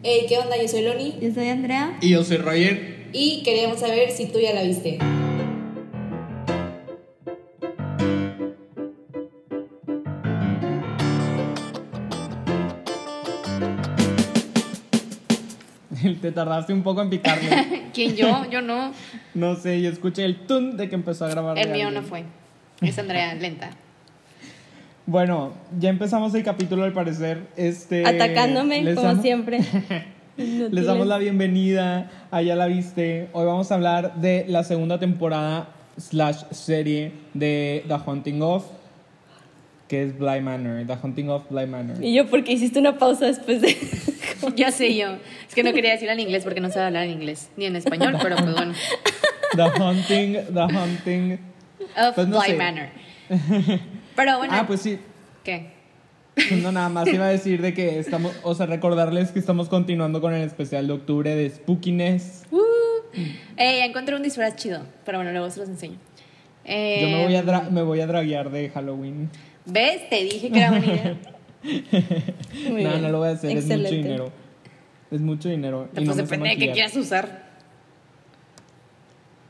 Hey, ¿qué onda? Yo soy Loni Yo soy Andrea. Y yo soy Roger. y queríamos saber si tú ya la viste. Te tardaste un poco en picarme. ¿Quién yo? Yo no. No sé, yo escuché el tun de que empezó a grabar. El mío alguien. no fue. Es Andrea, lenta. Bueno, ya empezamos el capítulo al parecer. Este, Atacándome, como damos- siempre. Les damos la bienvenida a Ya la viste. Hoy vamos a hablar de la segunda temporada slash serie de The Haunting of, que es Bly Manor. The Haunting of Bly Manor. Y yo, porque hiciste una pausa después de. Ya sé yo. Es que no quería decirlo en inglés porque no sabe hablar en inglés. Ni en español, pero pues bueno. The Haunting, The Haunting. Of Pues no Bly sé. Manor. Pero bueno. Ah, pues sí. ¿Qué? No, nada más iba a decir de que estamos, o sea, recordarles que estamos continuando con el especial de octubre de Spookiness. Uh. Eh, encontré un disfraz chido. Pero bueno, luego se los enseño. Eh, Yo me voy a, dra- me voy a draguear de Halloween. ¿Ves? Te dije que era buena idea. No, bien. no lo voy a hacer, es mucho dinero. Es mucho dinero. y Pues no depende de qué quieras usar.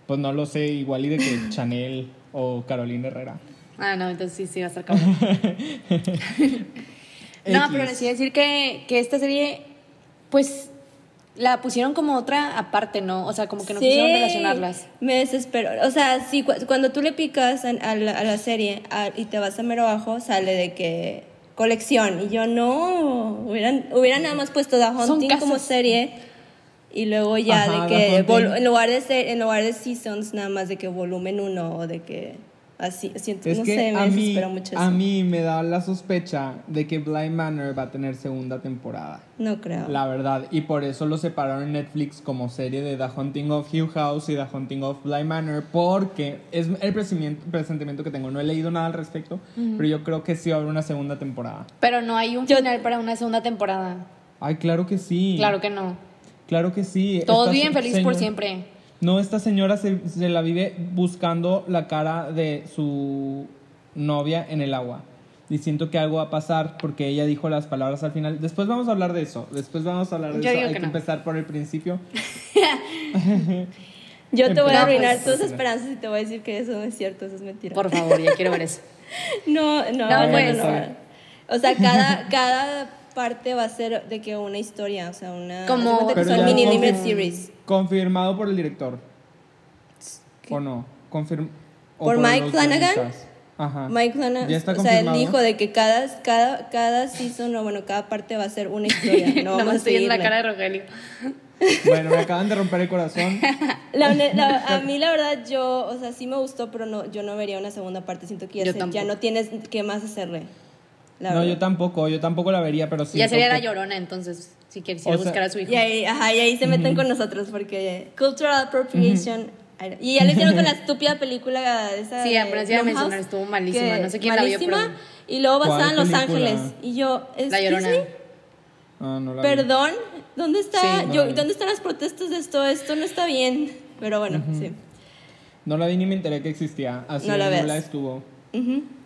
Pues no lo sé, igual y de que Chanel o Carolina Herrera. Ah, no, entonces sí, sí va a estar cabrón. No, pero les iba a decir que, que esta serie, pues, la pusieron como otra aparte, ¿no? O sea, como que no quisieron relacionarlas. Me desespero. O sea, sí, cu- cuando tú le picas a, a la, a la serie a- y te vas a mero abajo, sale de que colección. Y yo no. Hubieran, hubieran nada más puesto The Hunting como serie. Y luego ya Ajá, de que en lugar de ser, en lugar de seasons nada más de que volumen uno o de que así siento Es no que sé me a, mí, mucho eso. a mí me da la sospecha de que Bly Manor va a tener segunda temporada. no creo La verdad, y por eso lo separaron en Netflix como serie de The Haunting of Hill House y The Haunting of Bly Manor, porque es el presentimiento, que tengo. No he leído nada al respecto, pero yo creo que sí va a haber una segunda temporada. Pero no hay un Yo- final para una segunda temporada. Ay, claro que sí. Claro que no. Claro que sí. Todos viven felices por señor- siempre. No, esta señora se, se la vive buscando la cara de su novia en el agua. Y siento que algo va a pasar porque ella dijo las palabras al final. Después vamos a hablar de eso. Después vamos a hablar de Yo eso. digo Hay que que no. empezar por el principio. yo te voy a arruinar tus Pues, esperanzas y te voy a decir que eso no es cierto eso es mentira Por favor, ya quiero ver eso. No, no, no, no. O sea, cada, cada parte va a ser de que una historia, o sea, una Como- que ya mini limited series. Confirmado por el director. ¿O no? Confirm o ¿Por Mike los Flanagan? guionistas. Ajá. Mike Flanagan, Ya está o sea, él confirmado. dijo de que cada, cada, cada season, o bueno, cada parte va a ser una historia. No a estoy viendo la cara de Rogelio. Bueno, me acaban de romper el corazón. La la- a mí la verdad yo, o sea, sí me gustó, pero no, yo no vería una segunda parte. Siento que ya, se- ya no tienes qué más hacerle. La no, verdad. yo tampoco. Yo tampoco la vería, pero sí. ya sería la llorona, entonces, si quisiera O sea- buscar a su hijo. Y ahí, ajá, y ahí se meten con nosotros porque cultural appropriation. Y ya lo hicieron con la estúpida película esa. Sí, de apenas iba a mencionar, estuvo malísima, que- no sé quién la vio, malísima, pero- Y luego basada ¿Cuál en Los? Ángeles. Y yo, La llorona. Ah, no la vi. perdón, ¿dónde está? Sí. No yo, la. ¿Dónde están las protestas de esto? Esto no está bien. Pero bueno, sí. No la vi ni me enteré que existía. Así No la no veas. la estuvo.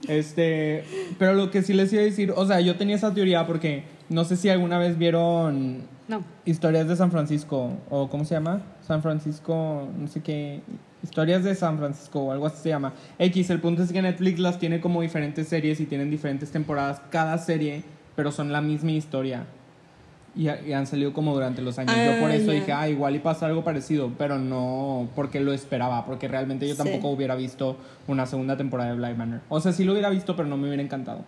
Este, pero lo que sí les iba a decir, o sea, yo tenía esa teoría porque no sé si alguna vez vieron No. historias de San Francisco o cómo se llama, San Francisco, no sé qué, historias de San Francisco o algo así se llama. X, el punto es que Netflix las tiene como diferentes series y tienen diferentes temporadas cada serie, pero son la misma historia. Y, y han salido como durante los años. yo por Ah, eso ya. dije, ah, igual y pasa algo parecido, pero no porque lo esperaba, porque realmente yo Sí. tampoco hubiera visto una segunda temporada de Bly Manor. O sea, sí lo hubiera visto, pero no me hubiera encantado.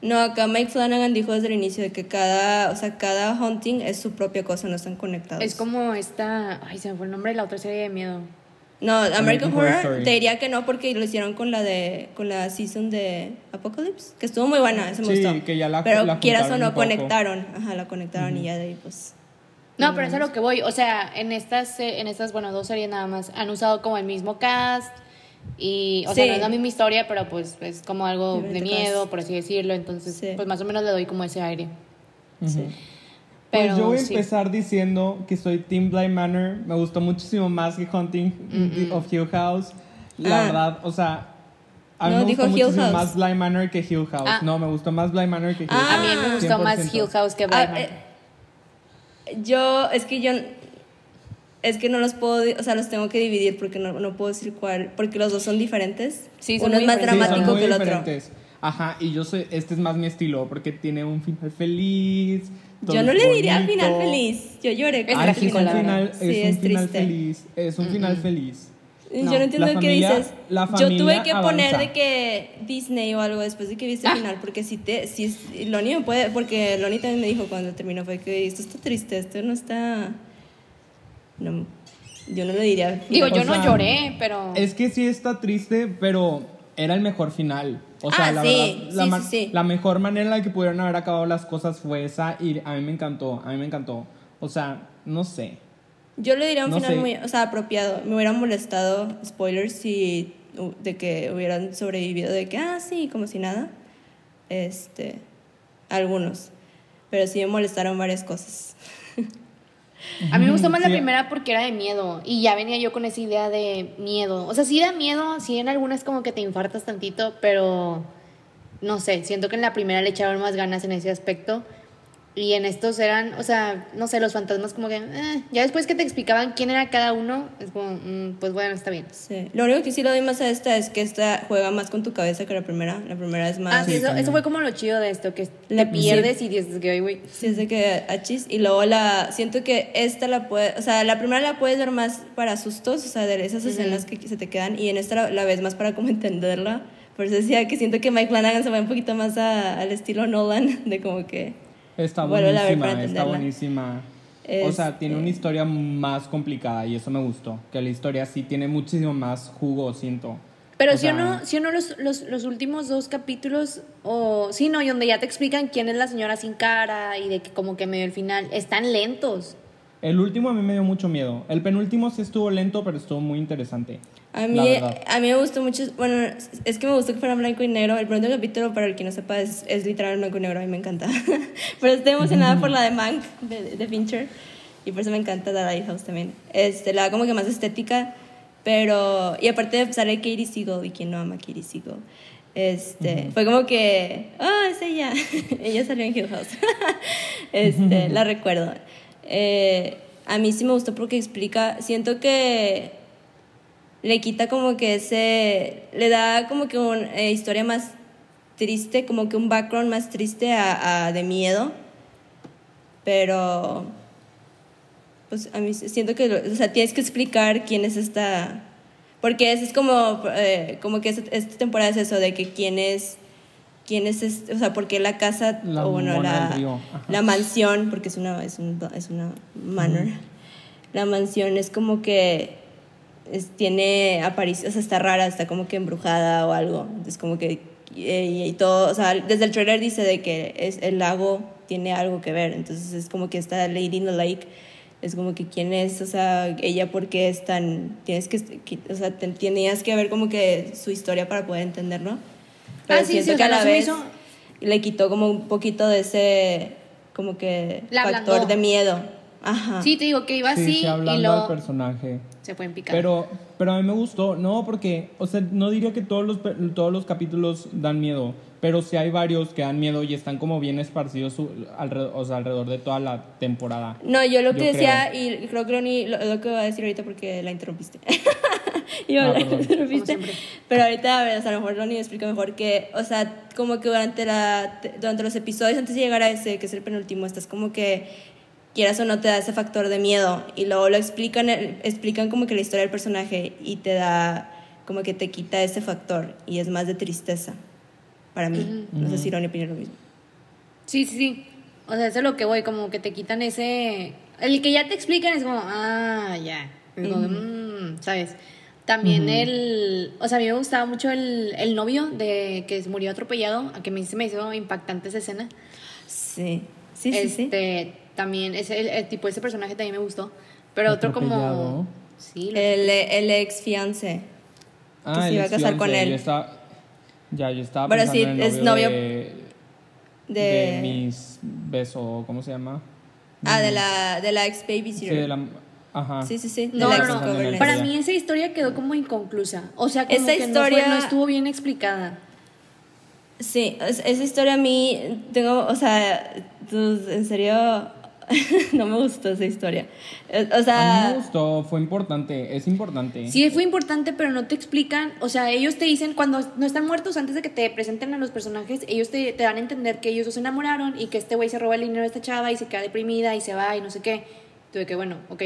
No, acá Mike Flanagan dijo desde el inicio de que cada, o sea, cada hunting es su propia cosa, no están conectados. Es como esta. Ay, se me fue el nombre de la otra serie de miedo. No, American, American Horror Horror, Story. te diría que no porque lo hicieron con la de con la season de Apocalypse, que estuvo muy buena, ese me Sí, gustó. que ya la- Pero la quieras o no conectaron, ajá, la conectaron y ya de ahí pues No, pero es a lo que voy. O sea, en estas, eh, en estas, bueno, dos series nada más, han usado como el mismo cast. Y, o sea, Sí. no es la misma historia, pero pues es como algo de miedo, cast. por así decirlo. Entonces, Sí. pues más o menos le doy como ese aire. sí. Pero pues yo voy a sí. empezar diciendo que soy Team Bly Manor. Me gustó muchísimo más que Hunting of Hill House. La Ah. verdad, o sea, a mí No, me dijo gustó Hill muchísimo House. más Bly Manor que Hill House. Ah. No, me gustó más Bly Manor que Hill Ah, A mí me gustó más 100%. Hill House que Ah, Bly Manor. eh, Yo, es que yo, es que no los puedo, o sea, los tengo que dividir porque no, no puedo decir cuál, porque los dos son diferentes. Sí, son Uno es más diferentes. Sí, son dramático muy que el otro. diferentes. Ajá, y yo soy, este es más mi estilo, porque tiene un final feliz. Yo no le diría bonito. final feliz. Yo lloré. Con la final, verdad. es Sí, un es final triste. feliz. Es un final feliz. Yo no entiendo qué dices. la Yo tuve que poner avanza. de que Disney o algo después de que viste Ah. el final, porque si te, si Loni me puede, porque Loni también me dijo cuando terminó fue que esto está triste, esto no está, no, yo no le diría. Digo, O yo no sea, lloré, pero. Es que sí está triste, pero era el mejor final. O sea, Ah, la sí, verdad, la, sí, ma- sí, la mejor manera en la que pudieron haber acabado las cosas fue esa y a mí me encantó, a mí me encantó. O sea, no sé. Yo le diría un No final sé. muy, o sea, apropiado. Me hubiera molestado, spoilers, si de que hubieran sobrevivido de que, ah, sí, como si nada. Este, algunos. Pero sí me molestaron varias cosas. A mí me gustó más la primera porque era de miedo. Y ya venía yo con esa idea de miedo. O sea, sí da miedo, sí en algunas como que te infartas tantito, pero no sé, siento que en la primera le echaron más ganas en ese aspecto. Y en estos eran, o sea, no sé, los fantasmas como que, eh, ya después que te explicaban quién era cada uno, es como, mm, pues bueno, está bien. Sí. Lo único que sí lo doy más a esta es que esta juega más con tu cabeza que la primera. La primera es más. Ah, sí, eso, eso fue como lo chido de esto, que Le- te pierdes y dices que, "Ay, güey. Sí, es de que achis. Y luego la. Siento que esta la puede. O sea, la primera la puedes ver más para sustos, o sea, de esas escenas que se te quedan. Y en esta la, la ves más para como entenderla. Por eso decía que siento que Mike Flanagan se va un poquito más a- al estilo Nolan, de como que. Está Vuélvela a ver buenísima, para está buenísima. O sea, tiene Este- una historia más complicada y eso me gustó. Que la historia sí tiene muchísimo más jugo, siento. Pero O si sea, no, si no los, los, los últimos dos capítulos, o sí, no, y donde ya te explican quién es la señora sin cara y de que como que medio el final, están lentos. El último a mí me dio mucho miedo. El penúltimo sí estuvo lento, pero estuvo muy interesante. A mí, a mí me gustó mucho, bueno, es que me gustó que fuera blanco y negro. El primer capítulo, para el que no sepa, es, es literal blanco y negro, a mí me encanta. Pero estoy emocionada por la de Mank, de, de Fincher, y por eso me encanta la Lighthouse también. Este, la da como que más estética, pero, y aparte sale Katie Siegel, y quien no ama a Katie Siegel. Este, fue como que, ah, es ella. ella salió en Hill House. este, la recuerdo. Eh, a mí sí me gustó porque explica, siento que le quita como que ese, le da como que una historia más triste, como que un background más triste a, de miedo, pero pues a mí siento que, o sea, tienes que explicar quién es esta, porque es, es como, eh, como que esta, esta temporada es eso, de que quién es, quién es, este- o sea, por qué la casa, La o bueno, la, la mansión, porque es una, es un- es una manor, la mansión es como que es- tiene apariciones, o sea, está rara, está como que embrujada o algo. Entonces, como que. eh, y, todo, o sea, desde el trailer dice de que es, el lago tiene algo que ver. Entonces, es como que esta Lady in the Lake es como que quién es, o sea, ella por qué es tan. Tienes que. O sea, te- tenías que ver como que su historia para poder entenderlo. Pero Ah, sí, siento sí, que sea, a la vez hizo- le quitó como un poquito de ese. Como que. La factor ablandó. de miedo. Ajá. Sí, te digo que iba Sí, así se y luego al personaje. se pueden picar. Pero, pero a mí me gustó, no, porque, o sea, no diría que todos los, todos los capítulos dan miedo, pero sí hay varios que dan miedo y están como bien esparcidos su- alrededor, o sea, alrededor de toda la temporada. No, yo lo que Yo decía, y creo que Loni, lo, lo que voy a decir ahorita porque la interrumpiste. Ah, la perdón. interrumpiste. Como siempre. Pero ahorita, a ver, a lo mejor Loni me explica mejor que, o sea, como que durante, la, durante los episodios, antes de llegar a ese, que es el penúltimo, estás como que, quieras o no, te da ese factor de miedo. Y luego lo explican, explican como que la historia del personaje y te da, como que te quita ese factor y es más de tristeza para mí. No sé si Loni opina lo mismo. Sí, sí, sí. O sea, eso es lo que voy, como que te quitan ese... El que ya te explican es como, ah, ya. Como, mm, ¿sabes? También el... O sea, a mí me gustaba mucho el, el novio de que murió atropellado, a que me, se me hizo impactante esa escena. Sí, sí, sí, sí. este, También, ese, el, el tipo, ese personaje también me gustó. Pero otro como... Sí, lo- El, el ex fiance. Ah, se el iba a casar con él. yo estaba- ya, yo estaba pensando sí, en el es novio, novio de, De, de mis beso, ¿cómo se llama? Ah, de la, de la ex babysitter. Sí, de la... Ajá. Sí, sí, sí. No, no, no. Para mí esa historia quedó como inconclusa. O sea, como Esa que no fue- historia- no estuvo bien explicada. Sí, es- esa historia a mí, tengo, o sea, pues, en serio, no me gustó esa historia. Eh, O A mí me sea, gustó, fue importante, es importante. Sí, fue importante, pero no te explican. O sea, ellos te dicen, cuando no están muertos, antes de que te presenten a los personajes, ellos te, te dan a entender que ellos dos se enamoraron y que este güey se roba el dinero de esta chava y se queda deprimida y se va y no sé qué. Tuve que, bueno, ok.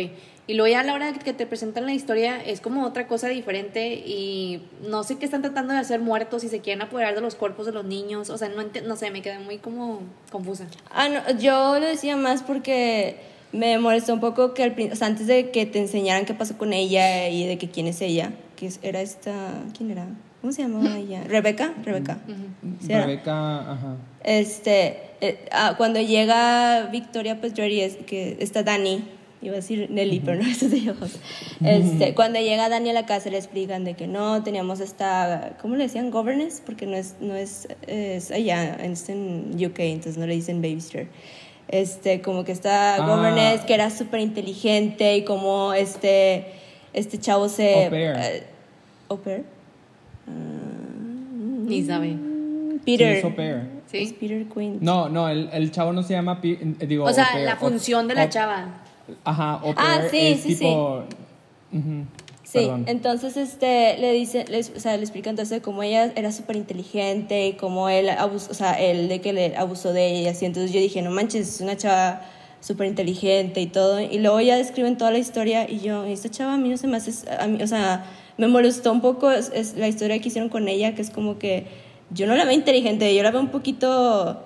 Y luego ya a la hora que te presentan la historia es como otra cosa diferente y no sé qué están tratando de hacer muertos y se quieren apoderar de los cuerpos de los niños. O sea, no, no sé, me quedé muy como confusa. ah, no, yo lo decía más porque me molestó un poco que al o sea, antes de que te enseñaran qué pasó con ella y de que quién es ella, que era esta, ¿quién era? ¿Cómo se llamaba ella? Rebeca, Rebeca. Sí. Rebeca, ajá. Este, eh, ah, cuando llega Victoria Petrelli, es que está Dani, iba a decir Nelly, pero no, eso es de ojos. Este, cuando llega Dani a la casa le explican de que no, teníamos esta, ¿cómo le decían? Governess, porque no es, no es, es allá, es en UK, entonces no le dicen babysitter. Este, como que esta Ah. governess que era súper inteligente y como este, este chavo se... Au pair. eh, au pair? Ni sabe. Peter. Sí, es au pair. ¿Sí? Es Peter Quinn. No, no, el, el chavo no se llama, pi- eh, digo, O sea, au pair, la au- función de la au- chava. Ajá, au Ah, pair sí, es sí, sí. tipo... Ujú, Sí, perdón. entonces este, le dice, le, o sea, le explica entonces cómo ella era súper inteligente y cómo él abusó, o sea, él de que le abusó de ella así. Entonces yo dije, no manches, es una chava súper inteligente y todo. Y luego ya describen toda la historia y yo, esta chava a mí no se me hace, a mí, o sea, me molestó un poco es, es la historia que hicieron con ella, que es como que yo no la veo inteligente, yo la veo un poquito...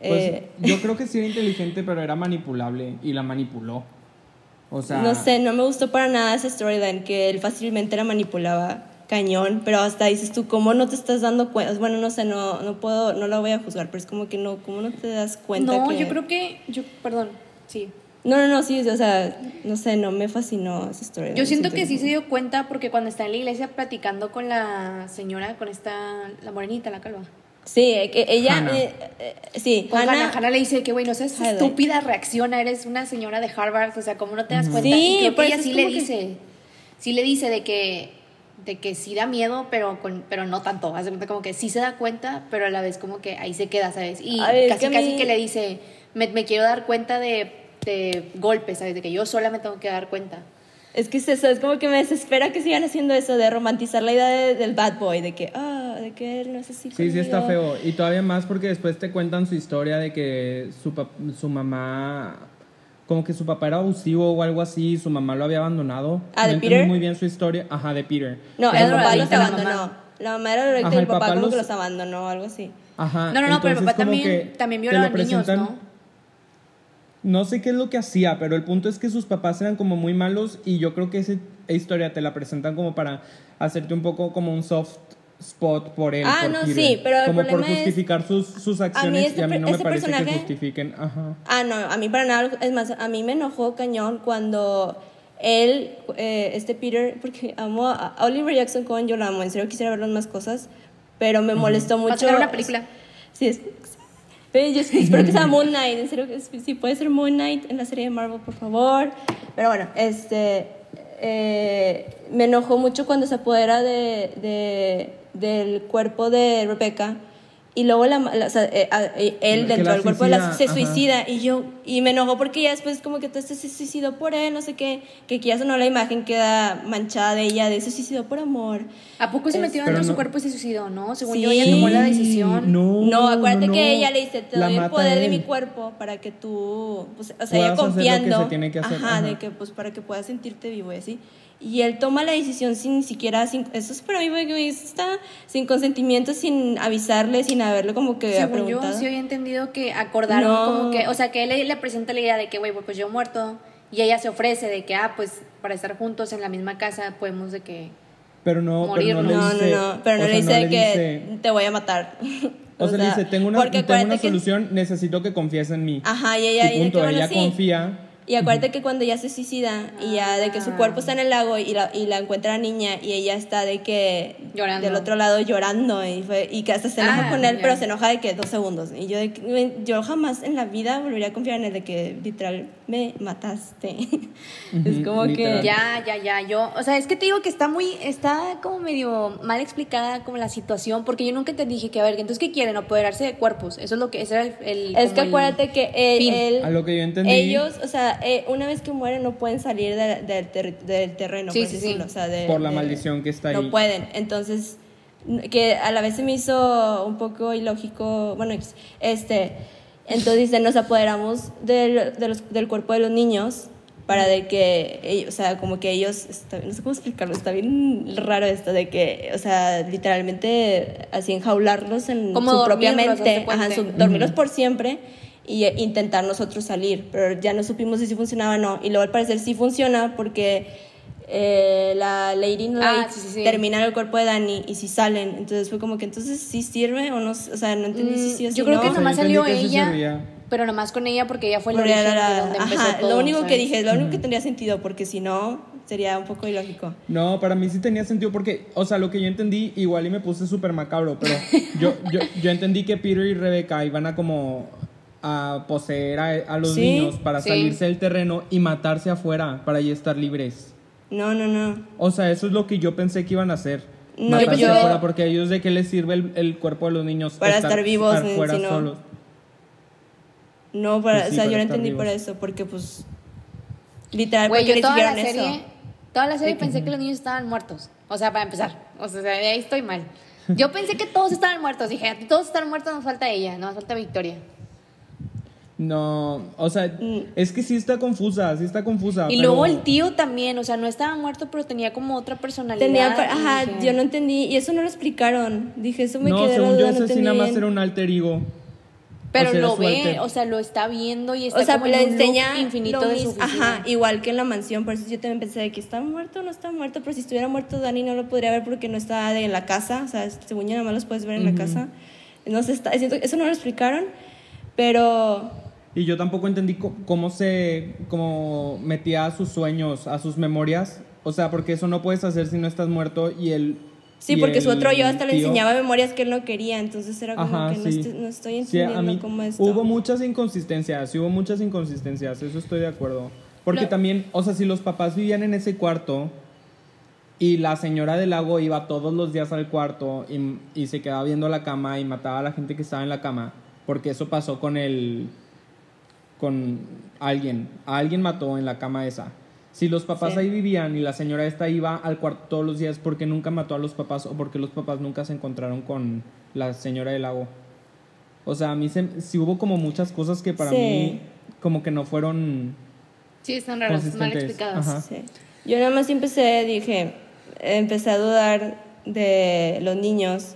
Pues, eh, yo creo que sí era inteligente, pero era manipulable y la manipuló. O sea, No sé, no me gustó para nada esa storyline, que él fácilmente la manipulaba cañón, pero hasta dices tú, ¿cómo no te estás dando cuenta? Bueno, no sé, no, no puedo, no la voy a juzgar, pero es como que no, ¿cómo no te das cuenta? No, que- yo creo que. Yo, perdón, sí. No, no, no, sí, o sea, no sé, no me fascinó esa storyline. Yo siento que sí se dio cuenta porque cuando está en la iglesia platicando con la señora, con esta, la morenita, la calva. Sí, que ella, Hannah. eh, eh, sí, Hannah, Hannah, Hannah le dice que, güey, no seas Highlight. estúpida, reacciona, eres una señora de Harvard, o sea, ¿cómo no te das cuenta? Sí, y creo que ella sí le que- dice, sí le dice de que, de que sí da miedo, pero, con, pero no tanto, hace cuenta como que sí se da cuenta, pero a la vez como que ahí se queda, ¿sabes? Y Ay, casi que a casi mí- que le dice, me, me quiero dar cuenta de, de golpes, ¿sabes? De que yo sola me tengo que dar cuenta. es que es eso, es como que me desespera que sigan haciendo eso de romantizar la idea de- del bad boy, de que, ah, de que él no es así Sí, sí está conmigo. feo. Y todavía más porque después te cuentan su historia de que su, pap- su mamá, como que su papá era abusivo o algo así, su mamá lo había abandonado. Ah, ¿de no entendí Peter? muy bien su historia. Ajá, de Peter. No, Era el papá los abandonó. mamá. La mamá era Ajá, y el el papá papá como que los- los abandonó, algo así. Ajá. No, no, no, pero el papá también, que también violaba niños, ¿no? No sé qué es lo que hacía, pero el punto es que sus papás eran como muy malos y yo creo que esa historia te la presentan como para hacerte un poco como un soft spot por él. Ah, por no, sí, pero el Como por es- justificar sus, sus acciones este y a mí no me este parece que justifiquen. Ajá. Ah, no, a mí para nada. Es más, a mí me enojó cañón cuando él, eh, este Peter, porque amo a a Oliver Jackson Cohen, yo lo amo, en serio quisiera verlo en más cosas, pero me molestó mucho. Va a sacar una película. Sí, es. Pero yo espero que sea Moon Knight, en serio, si puede ser Moon Knight en la serie de Marvel, por favor. Pero bueno, este. eh, me enojó mucho cuando se apodera de, de- del cuerpo de Rebecca y luego la, la- o sea, eh, eh, él Que dentro del cuerpo de la, suicida, se ajá. suicida y yo y me enojó porque ya después como que todo este se suicidó por él no sé qué que quizás no la imagen queda manchada de ella de se suicidó por amor ¿A poco se Es- metió dentro de su no- cuerpo y se suicidó, no? Según Sí. yo, ella tomó la decisión. No, no acuérdate no, que no. ella le dice te doy el poder de mi cuerpo para que tú pues, o sea ella hacer lo que confiando se tiene que hacer, ajá, ajá. de que pues para que puedas sentirte vivo y así y él toma la decisión sin ni siquiera sin, eso es para mí está sin consentimiento sin avisarle sin haberle como que Según yo, preguntado sí había entendido que acordaron No. como que, o sea, que él le, le presenta la idea de que, güey, pues yo muerto, y ella se ofrece de que, ah, pues para estar juntos en la misma casa podemos de que... Pero no, Morir, pero no, no, le dice, no, no, pero no le dice le que dice- te voy a matar. o sea, le dice, tengo una, tengo una que- solución, necesito que confíes en mí. Ajá, y ella y punto, que, bueno, ella sí. confía Y acuérdate que cuando ella se suicida y ya de que su cuerpo está en el lago y la, y la encuentra la niña y ella está de que Llorando. del otro lado llorando y, fue, y que hasta se enoja Ah, con él, pero se enoja de que dos segundos. Y yo, de que, yo jamás en la vida volvería a confiar en él de que literal me mataste. es como literal. que... Ya, ya, ya. Yo, o sea, es que te digo que está muy, está como medio mal explicada como la situación, porque yo nunca te dije que, a ver, entonces, ¿qué quieren? Apoderarse de cuerpos. Eso es lo que, ese era el. el- Es que el- acuérdate que él, fin. él- A lo que yo entendí. ellos, o sea, eh, una vez que mueren no pueden salir de- del ter- del terreno, Sí, por sí, sí. o sea, de- Por la de- maldición que está ahí. No pueden, entonces que a la vez se me hizo un poco ilógico, bueno, este, entonces nos apoderamos del, de los- del cuerpo de los niños para de que, ellos- o sea, como que ellos, está- no sé cómo explicarlo, está bien raro esto de que, o sea, literalmente así enjaularlos en Como su propia mente, ajá, en su- dormirlos por siempre y intentar nosotros salir, pero ya no supimos si sí funcionaba o no, y luego al parecer sí funciona porque eh, la Lady Night Ah, sí, sí, sí. termina el cuerpo de Dani y si salen, entonces fue como que entonces sí sirve o no, o sea, no entendí si sí o Mm, si yo creo no. que nomás salió que ella, pero nomás con ella porque ella fue Porque origen la- de donde empezó ajá, todo. lo único que dije, lo único que tendría sentido, porque si no, sería un poco ilógico. No, para mí sí tenía sentido porque, o sea, lo que yo entendí, igual y me puse súper macabro, pero yo, yo, yo entendí que Peter y Rebecca iban a como a poseer a, a los Sí, niños para sí. salirse del terreno y matarse afuera para ya estar libres. No, no, no. O sea, eso es lo que yo pensé que iban a hacer. No, matarse yo- afuera, porque a ellos de qué les sirve el, el cuerpo de los niños Para estar vivos, afuera si no. solos. No, para, Pues sí, o sea, para yo lo estar entendí vivos. por eso, porque pues literal, Güey, porque yo toda la serie, eso. toda la serie pensé que los niños estaban muertos. O sea, para empezar. O sea, de ahí estoy mal. Yo pensé que todos estaban muertos. Dije, todos están muertos, nos falta ella, nos falta Victoria. No, o sea, Mm. es que sí está confusa, sí está confusa. Y pero- luego el tío también, o sea, no estaba muerto, pero tenía como otra personalidad. Tenía, ajá, dije, yo no entendí, y eso no lo explicaron. Dije, eso me No, quedé la según yo, no ese sí entendí nada más bien. era un alter ego. Pero o sea, lo ve, o sea, lo está viendo y está O sea, como le en un loop enseña infinito lo de su. Ajá, igual que en la mansión. Por eso yo también pensé de que está muerto o no está muerto. Pero si estuviera muerto, Dani no lo podría ver porque no está de- en la casa. O sea, según yo, nada más los puedes ver en la casa. No sé, está, siento- eso no lo explicaron. Pero Y yo tampoco entendí cómo se cómo metía a sus sueños, a sus memorias. O sea, porque eso no puedes hacer si no estás muerto y el... sí, y porque su otro yo hasta le enseñaba memorias que él no quería. Entonces era como Ajá, que no, estoy, no estoy Sí, entendiendo a mí cómo esto. hubo muchas inconsistencias, sí hubo muchas inconsistencias, eso estoy de acuerdo. Porque Lo- también, o sea, si los papás vivían en ese cuarto y la señora del lago iba todos los días al cuarto y, y se quedaba viendo la cama y mataba a la gente que estaba en la cama, porque eso pasó con el con alguien, a alguien mató en la cama esa. Si los papás Sí. ahí vivían y la señora esta iba al cuarto todos los días, ¿por qué nunca mató a los papás o por qué los papás nunca se encontraron con la señora del lago? O sea, a mí se, sí hubo como muchas cosas que para Sí. mí como que no fueron Sí, están raras, mal explicadas. Ajá. Sí. Yo nada más empecé, dije, empecé a dudar de los niños.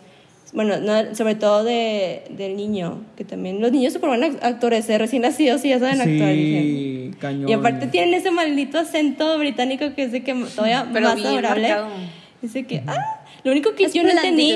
Bueno, no, sobre todo de, del niño, que también los niños súper buenos actores, ¿eh? recién nacidos y ya saben actuar. dije. Sí, cañón. Y aparte tienen ese maldito acento británico que es de que todavía Pero más adorable. marcado. Es de que, ah, lo único que yo no entendí,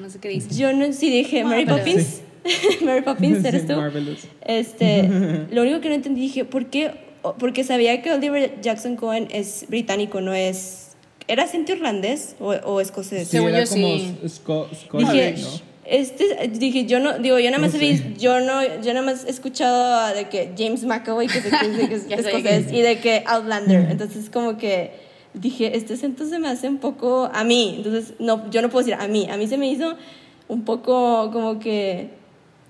No sé qué dice. yo no, sí dije, Mary. Poppins, Mary Poppins, ¿eres Sí, tú? marvelous. Este, lo único que no entendí dije, ¿por qué? Porque sabía que Oliver Jackson Cohen es británico, no es. ¿Era acento irlandés o, o escocés? Sí, Según era yo, como sí. Sco- Scottish, Dije, ¿no? este, dije, yo no, digo, yo nada más No yo no, yo nada más he escuchado de que James McAvoy, que, se- que, que es escocés, y de que Outlander, entonces como que dije, este acento se me hace un poco a mí, entonces no, yo no puedo decir a mí, a mí se me hizo un poco como que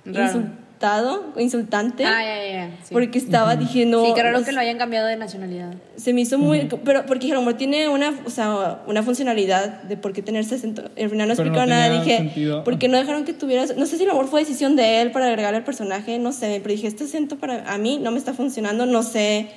Raro. Insultado, insultante, Ah, ya, ya, ya. Sí. porque estaba, dije, no, sí, qué raro no que lo hayan cambiado de nacionalidad. se me hizo muy. Pero porque dije, a lo mejor tiene una, o sea, una funcionalidad de por qué tener 60. Al final no Pero no explicaron nada. tenía Dije, sentido. ¿por qué no dejaron que tuviera.? No sé si a lo mejor fue decisión de él para agregarle al personaje, no sé. Pero dije, este acento para a mí no me está funcionando, no sé.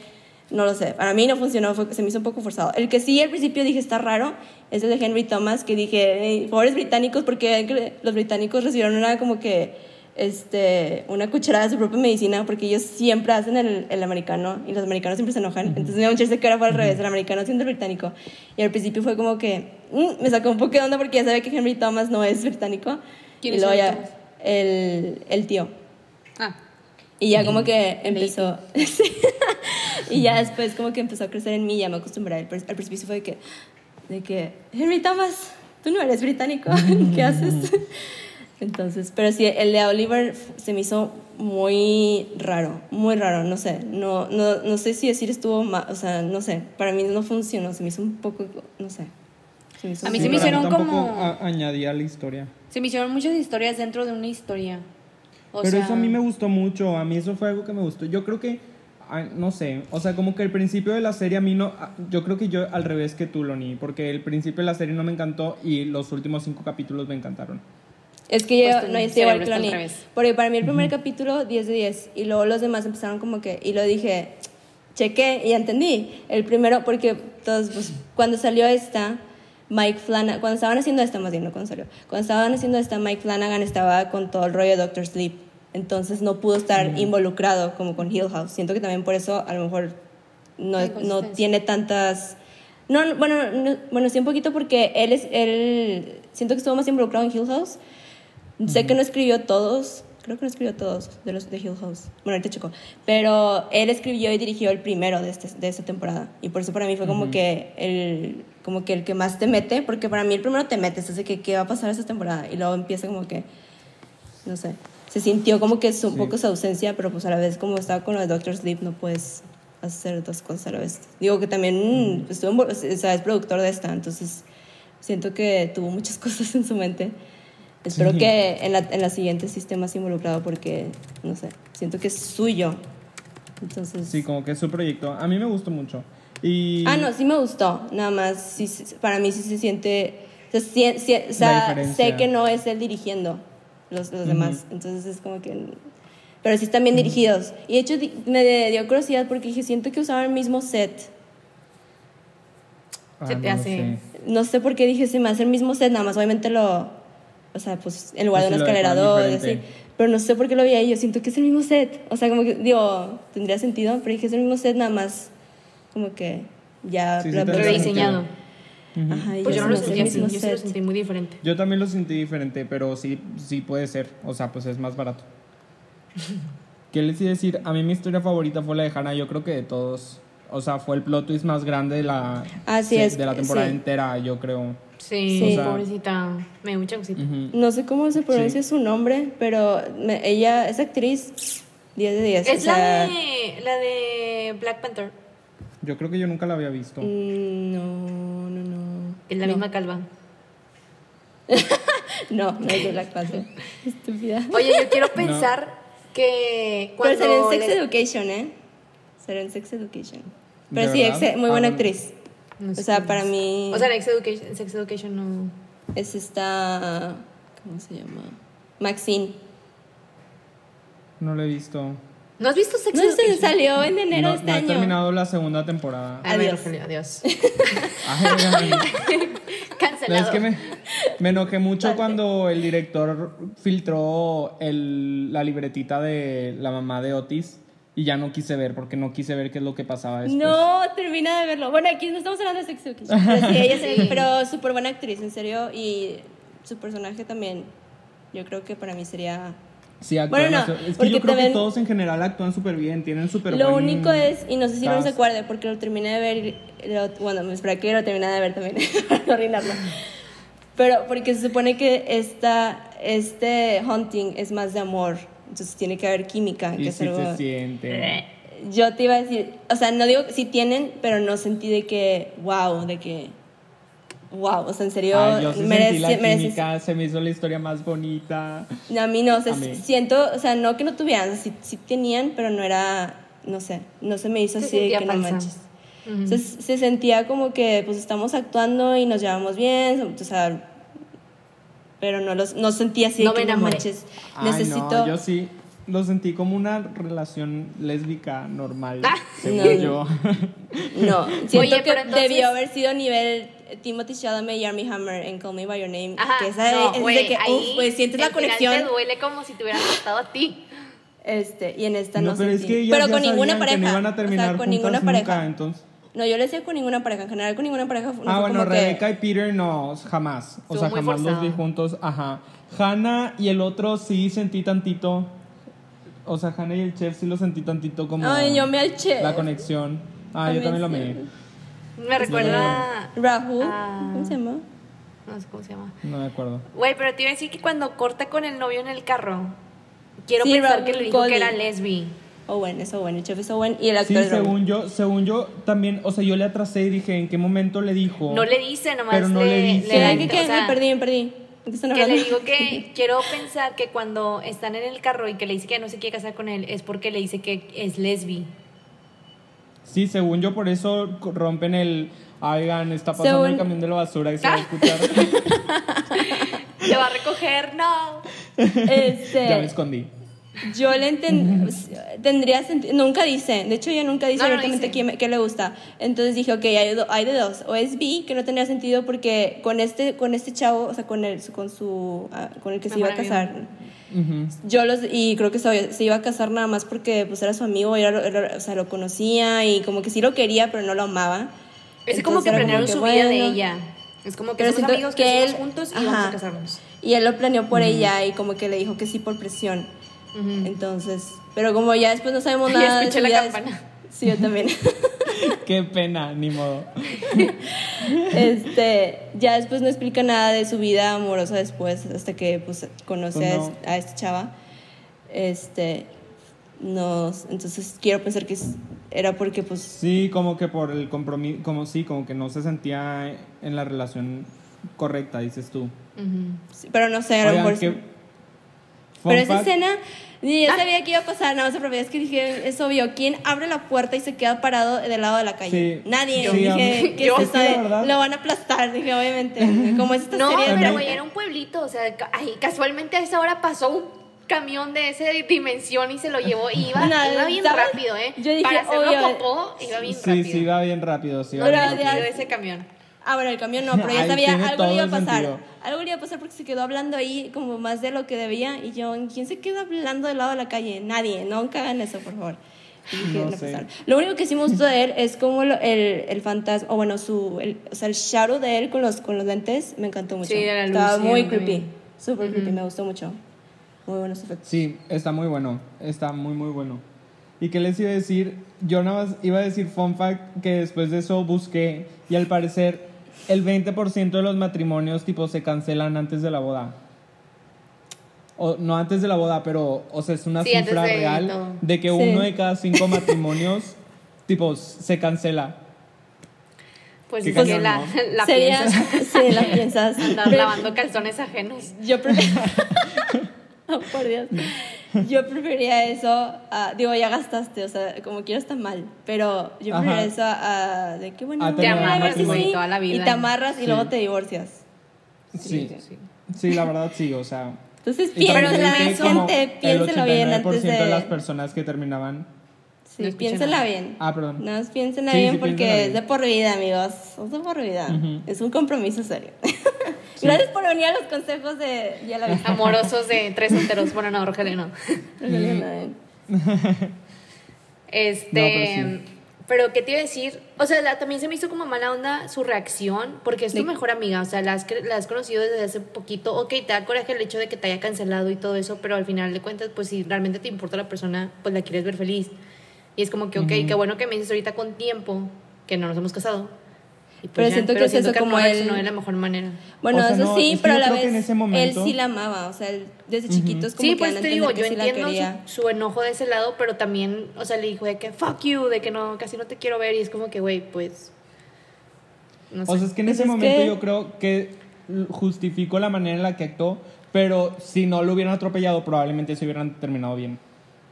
No lo sé. Para mí no funcionó, fue, se me hizo un poco forzado. El que sí al principio dije está raro es el de Henry Thomas, que dije, "Ey, pobres británicos, porque los británicos recibieron una como que este, una cucharada de su propia medicina, porque ellos siempre hacen el, el americano y los americanos siempre se enojan. Entonces me mucha que era fue al revés, el americano siendo el británico. Y al principio fue como que mm, me sacó un poco de onda porque ya sabía que Henry Thomas no es británico. ¿Quién y es luego ya Thomas? el, el tío. Ah, Y ya como que empezó... Y ya después como que empezó a crecer en mí, ya me acostumbré. Al, al principio fue de que, de que, Henry Thomas, tú no eres británico, ¿qué haces? Entonces, pero sí, el de Oliver se me hizo muy raro, muy raro, no sé, no, no, no sé si decir estuvo mal, o sea, no sé, para mí no funcionó, se me hizo un poco, no sé. se me hizo A mí se me hicieron como- a- la historia. Se me hicieron muchas historias dentro de una historia. O Pero sea, eso a mí me gustó mucho, a mí eso fue algo que me gustó. Yo creo que, ay, no sé, o sea, como que el principio de la serie a mí no, a- yo creo que yo al revés que tú, Loni, porque el principio de la serie no me encantó y los últimos cinco capítulos me encantaron. Es que yo Pues no al Loni. revés. Porque para mí el primer capítulo, 10 de 10. Y luego los demás empezaron como que. Y lo dije, chequé y entendí. El primero, porque todos, pues, cuando salió esta, Mike Flanagan. Cuando estaban haciendo esta, más bien, no cuando salió. Cuando estaban haciendo esta, Mike Flanagan estaba con todo el rollo de Doctor Sleep. Entonces no pudo estar involucrado como con Hill House. Siento que también por eso, a lo mejor, no, no tiene tantas. No, no, bueno, no- bueno, sí un poquito porque él es él siento que estuvo más involucrado en Hill House. Sé que no escribió todos, creo que no escribió todos de los de Hill House. Bueno, ahorita checo, pero él escribió y dirigió el primero de este, de esta temporada y por eso para mí fue como que el como que el que más te mete, porque para mí el primero te metes, así que qué va a pasar esta temporada y luego empieza como que no sé, se sintió como que es un Sí. poco su ausencia, pero pues a la vez como estaba con lo de Doctor Sleep no puedes hacer dos cosas a la vez. Digo que también estuvo, o sea, es productor de esta, entonces siento que tuvo muchas cosas en su mente. Espero Sí. que en la, en la siguiente sí esté más involucrado porque, no sé, siento que es suyo. Entonces... Sí, como que es su proyecto. A mí me gustó mucho. Y Ah, no, sí me gustó. Nada más, sí, para mí sí se siente. O sea, sí- sí- o sea, sé que no es él dirigiendo los, los demás. Entonces es como que. Pero sí están bien dirigidos. Y de hecho me dio curiosidad porque dije, siento que usaban el mismo set. Ah, Se te no hace- sé. No sé por qué dije, se me hace el mismo set, nada más obviamente lo. O sea, pues en lugar de sí un lo dejaron escalerador y así. diferente. Pero no sé por qué lo vi ahí, yo siento que es el mismo set. O sea, como que, digo, tendría sentido, pero dije, es el mismo set, nada más. Como que ya. Sí, sí rediseñado. Ujú. Ajá, y Pues yo no lo sentí así, yo sí lo sentí muy diferente. Yo también lo sentí diferente, pero sí, sí puede ser. O sea, pues es más barato. ¿Qué les iba a decir? A mí mi historia favorita fue la de Hannah, yo creo que de todos. O sea, fue el plot twist más grande de la, Así se- es, de la temporada sí. entera, yo creo. Sí, Sí. O sea- pobrecita. Me dio mucha cosita. No sé cómo se pronuncia Sí. su nombre, pero me- ella es actriz 10 de 10. Es o sea, la de la de Black Panther. Yo creo que yo nunca la había visto. mm, No, no, no. Es la no. misma calva. No, no es de Black Panther. Estúpida. Oye, yo quiero pensar que Pero cuando salió en Sex Education, ¿eh? Salió en Sex Education. ¿De Pero sí, ex- muy Ah, buena bueno. actriz. No sé o sea, para es. mí O sea, en Sex Education, Sex Education no. es esta... ¿Cómo se llama? Maxine. No la he visto. ¿No has visto Sex No se Education? salió en enero no de este no he año. terminado la segunda temporada. Bueno, Adiós. Adiós. No, Cancelado. es que me, me enojé mucho Salte. cuando el director filtró el, la libretita de la mamá de Otis y ya no quise ver porque no quise ver qué es lo que pasaba después. No, termina de verlo. Bueno, aquí no estamos hablando de Sex Education. Pero sí, ella se- pero súper buena actriz, en serio. Y su personaje también, yo creo que para mí sería... Sí, actúan Bueno, no, es que yo creo también- que todos en general actúan súper bien, tienen súper Lo buen único es, y no sé si no se acuerde, porque lo terminé de ver, lo- bueno, me espera que lo terminé de ver también, para no arruinarlo. Pero porque se supone que esta, este hunting es más de amor, entonces tiene que haber química, que Y es sí algo... se siente. Yo te iba a decir, o sea, no digo si tienen, pero no sentí de que, wow, de que, wow, o sea, en serio, Ay, yo sí merece- sentí la merece- química, se me hizo la historia más bonita. No, a mí no, o sea, siento, o sea, no que no tuvieran, sí, sí tenían, pero no era, no sé, no se me hizo Se así de que no falsa. manches. Ujú. O sea, se se sentía como que pues estamos actuando y nos llevamos bien, o sea, pero no los no sentía así de No que me enamoré. manches. Ay, necesito no, yo sí lo sentí como una relación lésbica normal, Ah. según No. yo. no, siento Oye, que entonces- debió haber sido nivel Timothy Chalamet y Armie Hammer en Call Me by Your Name, Ajá, que esa no, es güey, de que uf, pues sientes la conexión. te duele como si te hubieran matado a ti. Este, y en esta no, no, pero es sentí. que ellas pero ya con ninguna pareja. que no iban a o sea, terminar con ninguna nunca, pareja. entonces. No, yo le decía con ninguna pareja. En general, con ninguna pareja. No ah, bueno, como que- Rebeca y Peter no, jamás. O sea, jamás los vi juntos. Ajá. Hannah y el otro sí sentí tantito. o sea, Hannah y el chef sí lo sentí tantito como Ay, yo me al chef. la conexión. Ah, yo también lo sí. me. Me recuerda. Rahul. Ah. ¿Cómo se llama? No sé cómo se llama. No me acuerdo. Güey, pero te iba a decir que cuando corta con el novio en el carro, quiero Sí, pensar que le dijo Cody. que era lesbi. Owen, es Owen. El chef es Owen. Y el Sí, actor es Rahul. según yo, según yo también, o sea, yo le atrasé y dije, ¿en qué momento le dijo? No le dice, nomás Pero no le dice. ¿Qué? Sí. ¿Qué? ¿Qué? o sea, me perdí, me perdí. ¿De qué están Que le digo que quiero pensar que cuando están en el carro y que le dice que no se quiere casar con él es porque le dice que es lesbi. Sí, según yo, por eso rompen el. Oigan, está pasando Según- el camión de la basura y se va a escuchar. Te va a recoger, no. Este, ya me escondí. Yo le enten- tendría sentido, nunca dice, de hecho ella nunca dice No, no abiertamente dice. qué, me- qué le gusta. Entonces dije, ok, hay, do- hay de dos, o es bi, que no tendría sentido porque con este, con este chavo, o sea, con el, con su, ah, con el que se iba a casar, yo los, y creo que se, se iba a casar nada más porque pues era su amigo, y era, era- o sea, lo conocía y como que sí lo quería, pero no lo amaba. Es como que planearon que, su vida de bueno, ella. Es como que Pero somos amigos, que que él, juntos y ajá. vamos a casarnos. Y él lo planeó por ella y como que le dijo que sí por presión. Entonces, pero como ya después no sabemos nada de escuché su la vida, campana. Sí, yo también. Qué pena, ni modo. este, ya después no explica nada de su vida amorosa después, hasta que pues conoce Pues a, no. es- a esta chava. Este, no, entonces quiero pensar que era porque pues Sí, como que por el compromiso, como sí, como que no se sentía en la relación correcta, dices tú. Sí, pero no sé, a lo Oigan, mejor que- sí. fun Pero esa escena, ni yo sabía que iba a pasar, nada más la es que dije, es obvio, ¿quién abre la puerta y se queda parado del lado de la calle? Sí. Nadie. Sí, a dije, ¿qué Yo- es Lo van a aplastar, dije, obviamente. Como es esta No, serie pero güey, era un pueblito. O sea, ay, casualmente a esa hora pasó un camión de esa dimensión y se lo llevó. Y iba, No, iba bien ¿sabes? rápido, ¿eh? Yo dije, Para hacerlo obvio. popó, iba bien Sí, rápido. sí, va bien rápido, sí Pero bien. Rápido ese camión. Ah, bueno, el camión no, pero ya Ay, sabía, algo le iba a pasar. sentido. Algo le iba a pasar porque se quedó hablando ahí como más de lo que debía. Y yo, ¿quién se queda hablando del lado de la calle? Nadie, nunca hagan eso, por favor. Y dije, No no sé. Lo único que sí me gustó de él es como el, el fantasma, o bueno, su, el, o sea, el shadow de él con los, con los lentes me encantó mucho. Sí, de la luz, Estaba sí, muy creepy, súper creepy, me gustó mucho. Muy buenos efectos. Sí, está muy bueno, está muy muy bueno. ¿Y qué les iba a decir? Yo nada más iba a decir fun fact que después de eso busqué y al parecer el 20% de los matrimonios tipo se cancelan antes de la boda. O no antes de la boda, pero o sea, es una Sí, cifra de real de que Sí. uno de cada cinco matrimonios tipo se cancela. Pues que la, ¿no? la Sería, piensas. sí, la piensas. Andar lavando calzones ajenos. Yo prefería. oh, por Dios. Yo prefería eso. a- digo, ya gastaste, o sea, como quiero está mal. Pero yo Ajá. prefería eso a, a de que bueno. Ver amarras, sí, toda la vida. Y te amarras y Sí. luego te divorcias. Sí, sí. sí, la verdad sí, o sea. Entonces y piénsela, gente, el piénselo bien antes 89% de las de. personas que terminaban. Sí, No piénsela nada. bien. Ah, perdón. Nada más piénsela Sí, bien sí, porque piénsela es de bien. por vida, amigos. Es de por vida. Ujú. Es un compromiso serio. Gracias por venir a los consejos de. Ya la. Amorosos de tres solteros. Bueno, no, Rogelio no. Este. No, pero pero, ¿qué te iba a decir? O sea, la- también se me hizo como mala onda su reacción, porque es tu De- mejor amiga, o sea, la has, cre- la has conocido desde hace poquito. Ok, te da coraje el hecho de que te haya cancelado y todo eso, pero al final de cuentas, pues si realmente te importa la persona, pues la quieres ver feliz. Y es como que, ok, qué bueno que me dices ahorita con tiempo que no nos hemos casado. Y pues Pero ya, siento que es eso, que como no él- reaccionó de la mejor manera. Bueno, O sea, eso no, sí, es pero a yo la creo vez que en ese momento- él sí la amaba, o sea, él desde chiquitos como Sí, que pues te digo, yo sí entiendo su, su enojo de ese lado, pero también, o sea, le dijo de que fuck you, de que no, casi no te quiero ver, y es como que, güey, pues. No sé. O sea, es que en Pues ese es momento que- yo creo que justificó la manera en la que actuó, pero si no lo hubieran atropellado, probablemente se hubieran terminado bien.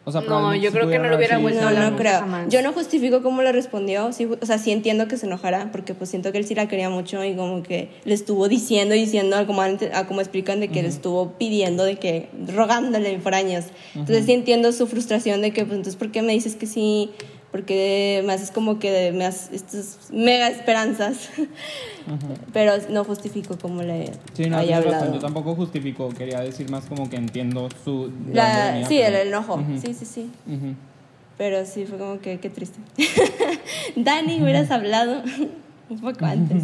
O sea, No, yo creo que no lo hubiera vuelto a No, hablar no nunca creo. jamás. Yo no justifico cómo le respondió. Sí, o sea, sí entiendo que se enojara, porque pues siento que él sí la quería mucho y como que le estuvo diciendo y diciendo, como, ante- a como explican, de que le estuvo pidiendo, de que rogándole por años. Entonces sí entiendo su frustración de que, pues entonces, ¿por qué me dices que sí? Porque me haces como que me haces estas mega esperanzas. Pero no justifico cómo le Sí, no, haya razón. hablado. Yo tampoco justifico, quería decir más como que entiendo su... La- sí, el enojo. Sí, sí, sí. Pero sí, fue como que qué triste. Dani, hubieras hablado un poco antes.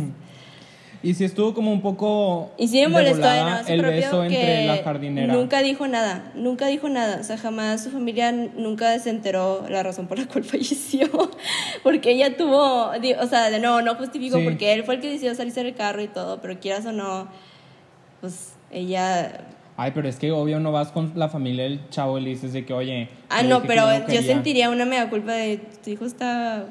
Y sí estuvo como un poco. Y sí me de molestó además el beso entre la jardinera. Nunca dijo nada, nunca dijo nada. O sea, jamás su familia nunca se enteró la razón por la cual falleció. porque ella tuvo, o sea, de no, no justifico Sí. porque él fue el que decidió salirse del carro y todo, pero quieras o no, pues ella... Ay, pero es que obvio no vas con la familia del chavo y le dices de que, oye. Ah, no, pero yo quería. sentiría una mega culpa de tu hijo está...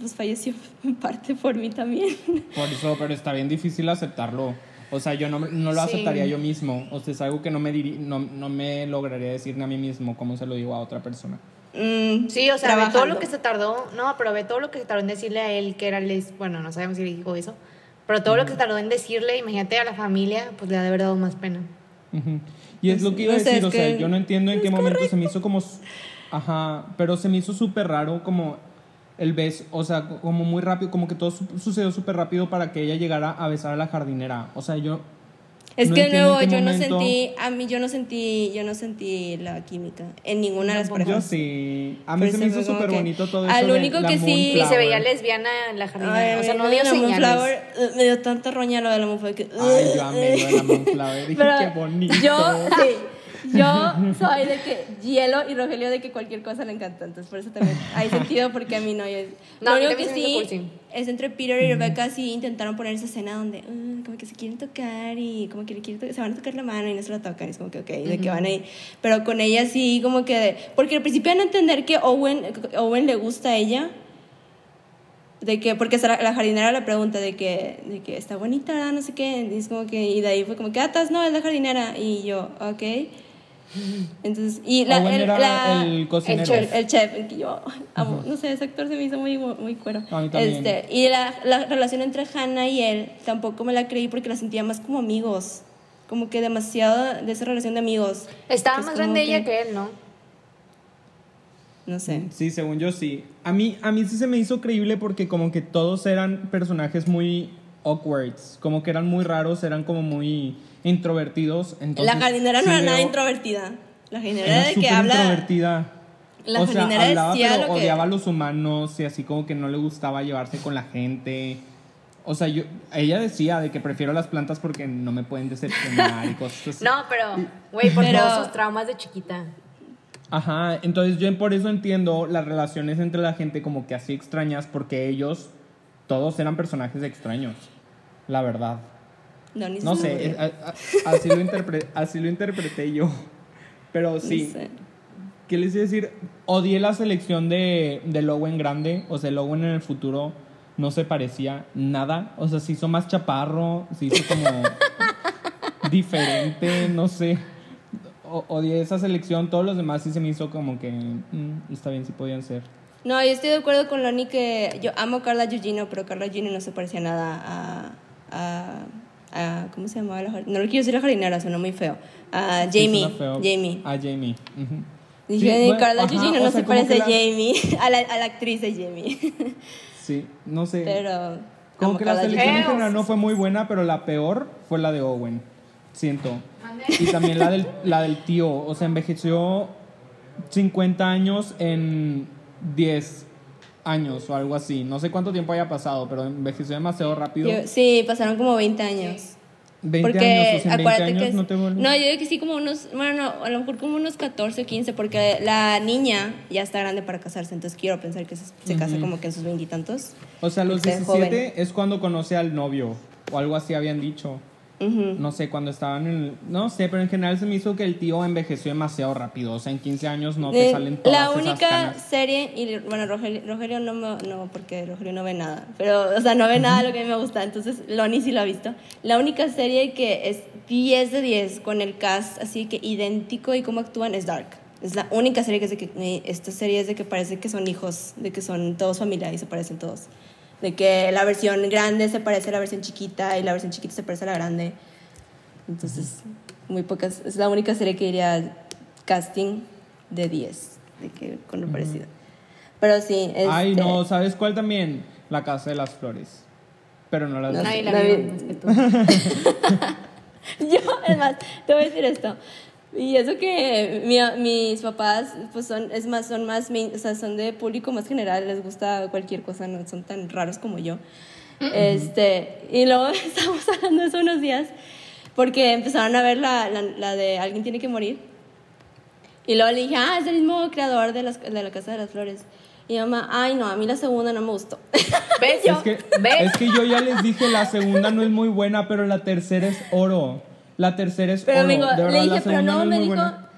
Pues falleció en parte por mí también. Por eso, pero está bien difícil aceptarlo. O sea, yo no, no lo Sí. aceptaría yo mismo. O sea, es algo que no me, diri- no, no me lograría decir ni a mí mismo como se lo digo a otra persona. Mm, Sí, o sea, ve todo lo que se tardó, no, pero ve todo lo que se tardó en decirle a él que era les, bueno, no sabemos si le dijo eso, pero todo lo que se tardó en decirle, imagínate a la familia, pues le ha de haber dado más pena. Ujú. Y es Pues, lo que iba a decir, o sea, yo no entiendo en qué momento se me hizo como... Ajá, pero se me hizo súper raro como el beso, o sea, co- como muy rápido, como que todo su- sucedió súper rápido para que ella llegara a besar a la jardinera. O sea, yo... Es No que de nuevo yo no momento- sentí, a mí yo no sentí, yo no sentí la química en ninguna de las Yo parejas. sí. A mí Pero se se me hizo súper bonito todo eso al de único la que sí- Sí, se veía lesbiana en la jardinera, Ay, o sea, no dio de la señales. Moonflower, eh, me dio tanta roña lo de la Moonflower que... Ay, yo amé lo de la Moonflower. Dije, Pero qué bonito. Yo, sí, yo soy de que hielo y Rogelio de que cualquier cosa le encanta. Entonces, por eso también hay sentido porque a mí no. Yo, No, lo único que sí, cool, es entre Peter y Rebecca sí intentaron poner esa escena donde mm, como que se quieren tocar y como que le quieren se van a tocar la mano y no se la tocan. Y es como que, ok, de que van ahí. Pero con ella sí, como que. Porque al principio van a entender que Owen, Owen le gusta a ella. De que, porque la, jardinera le pregunta de que, de que está bonita, no sé qué. Y es como que, y de ahí fue como que, ah, estás, no, es la jardinera. Y yo, ok. Entonces, y la, Owen el, era la- el cocinero. chef, el chef, el que yo amo. No sé, ese actor se me hizo muy, muy cuero. A mí también. Este, y la, la relación entre Hannah y él tampoco me la creí porque la sentía más como amigos. Como que demasiado de esa relación de amigos. Estaba es más grande ella que él, ¿no? No sé. Sí, según yo sí. A mí, a mí sí se me hizo creíble porque como que todos eran personajes muy awkward, como que eran muy raros, eran como muy introvertidos. Entonces, la jardinera no sí era nada introvertida. La jardinera Era de que habla. introvertida. La o sea, jardinera hablaba, decía pero lo que- odiaba a los humanos y así como que no le gustaba llevarse con la gente. O sea, yo, ella decía de que prefiero las plantas porque no me pueden decepcionar y cosas así. No, pero, güey, por Pero- todos sus traumas de chiquita. Ajá, entonces yo por eso entiendo las relaciones entre la gente como que así extrañas porque ellos todos eran personajes extraños, la verdad. No, ni No sé, eh, a- a- así lo, interpre- así lo interpreté yo. Pero sí, No sé. ¿qué les iba a decir? Odié la selección de, de Lowen grande, o sea, Lowen en el futuro no se parecía nada, o sea, se hizo más chaparro, se hizo como diferente, no sé. O- odié esa selección, todos los demás sí se me hizo como que mm, está bien, sí podían ser. No, yo estoy de acuerdo con Loni que yo amo a Carla Gugino, pero Carla Gugino no se parecía nada a. a, a- ¿Cómo se llamaba la jardinera? No le quiero decir la jardinera, suena muy feo. A Sí, Jamie. feo. Jamie. A Jamie. ujú. Dije, Sí, bueno, Carla ajá, Gugino o no sea, se parece a Jamie, a la, a la actriz de Jamie. Sí, no sé. pero. Como que la selección en general no fue muy buena, pero la peor fue la de Owen. Siento. Y también la del, la del tío. O sea, envejeció 50 años en 10 años o algo así. No sé cuánto tiempo haya pasado, pero envejeció demasiado rápido. Yo- sí, pasaron como 20 años. 20 porque años, o sea, en 20 acuérdate años que es- no te vuelves. no yo digo que sí como unos bueno no, a lo mejor como unos 14 o 15 porque la niña ya está grande para casarse entonces quiero pensar que se, se casa como que en sus veintitantos O sea, los Porque 17 joven. es cuando conoce al novio. O algo así habían dicho. No sé, cuando estaban en el- No sé, pero en general se me hizo que el tío envejeció demasiado rápido. O sea, en 15 años no te Eh, salen todas la esas única canas. serie y bueno Rogelio, Rogelio no me- no porque Rogelio no ve nada pero o sea no ve nada de lo que a mí me gusta entonces Loni sí lo ha visto. La única serie que es 10 de 10 con el cast así que idéntico y cómo actúan es Dark. Es la única serie que es de que eh, esta serie es de que parece que son hijos de que son todos familia y se parecen todos de que la versión grande se parece a la versión chiquita y la versión chiquita se parece a la grande entonces muy pocas es la única serie que diría casting de 10 de que con lo parecido pero sí Ay, este, no, ¿sabes cuál también? La Casa de las Flores. Pero no las No. Nadie la la vi. más que tú. yo es más te voy a decir esto Y eso que mi- mis papás, pues son, es más, son más, o sea, son de público más general, les gusta cualquier cosa, no son tan raros como yo. Este, y luego estábamos hablando de eso unos días, porque empezaron a ver la, la, la de Alguien tiene que morir. Y luego le dije, ah, es el mismo creador de, las, de la Casa de las Flores. Y mi mamá, ay, no, a mí la segunda no me gustó. ¿Ves? Es que, ¿Ves? es que yo ya les dije, la segunda no es muy buena, pero la tercera es oro. La tercera es Pero oro. dijo, de verdad, le dije, pero no, me dijo, buena.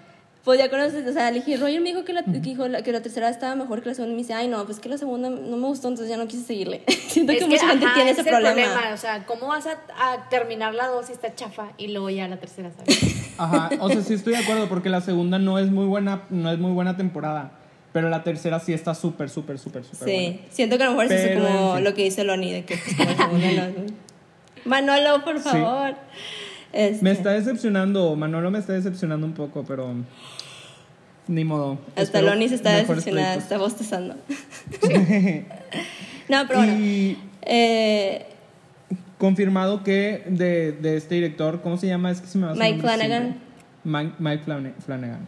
pues ya conoces, o sea, le dije, Roger me dijo que la, que dijo la- que la tercera estaba mejor que la segunda y me dice, ay, no, pues que la segunda no me gustó, entonces ya no quise seguirle. Siento Es que, que, mucha gente ajá, tiene ese ese es el problema. O sea, ¿cómo vas a, a terminar la dos si está chafa y luego ya la tercera, ¿sabes? Ajá, o sea, sí estoy de acuerdo porque la segunda no es muy buena, no es muy buena temporada, pero la tercera sí está súper, súper, súper, súper Sí, buena. siento que a lo mejor es como en fin. lo que dice Loni, de que pues, la segunda no- Manolo, por Sí. Este, Me está decepcionando, Manolo me está decepcionando un poco, pero ni modo. Hasta Loni se está decepcionada, proyectos. está bostezando. no, pero bueno. Y Eh, confirmado que de, de este director, ¿cómo se llama? Es que se me va a Mike Flanagan. Mike, Mike Flanagan.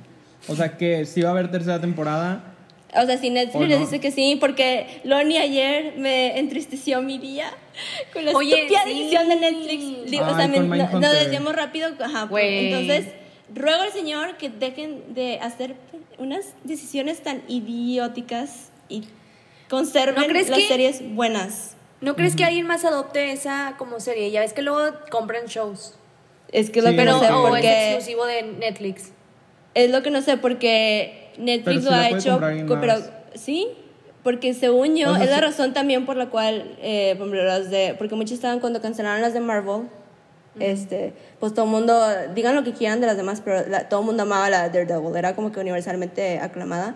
O sea que sí va a haber tercera temporada. O sea, si Netflix ¿O les no? dice que sí, porque Loni ayer me entristeció mi día con la Oye, estúpida sí. decisión de Netflix. Li- o Ay, sea, me- no- nos desviamos rápido. Ajá, Güey. entonces, ruego al Señor que dejen de hacer unas decisiones tan idióticas y conserven ¿No crees las que- series buenas. ¿No crees que alguien más adopte esa como serie? Ya ves que luego compran shows. Es que es lo Sí, que Pero no sé, no, o es porque exclusivo de Netflix. es lo que no sé, porque Netflix sí lo ha hecho, pero sí, porque según yo O sea, es la razón también por la cual, eh, por ejemplo, las de, porque muchos estaban cuando cancelaron las de Marvel, este, pues todo el mundo, digan lo que quieran de las demás, pero la- todo el mundo amaba la de Daredevil, era como que universalmente aclamada,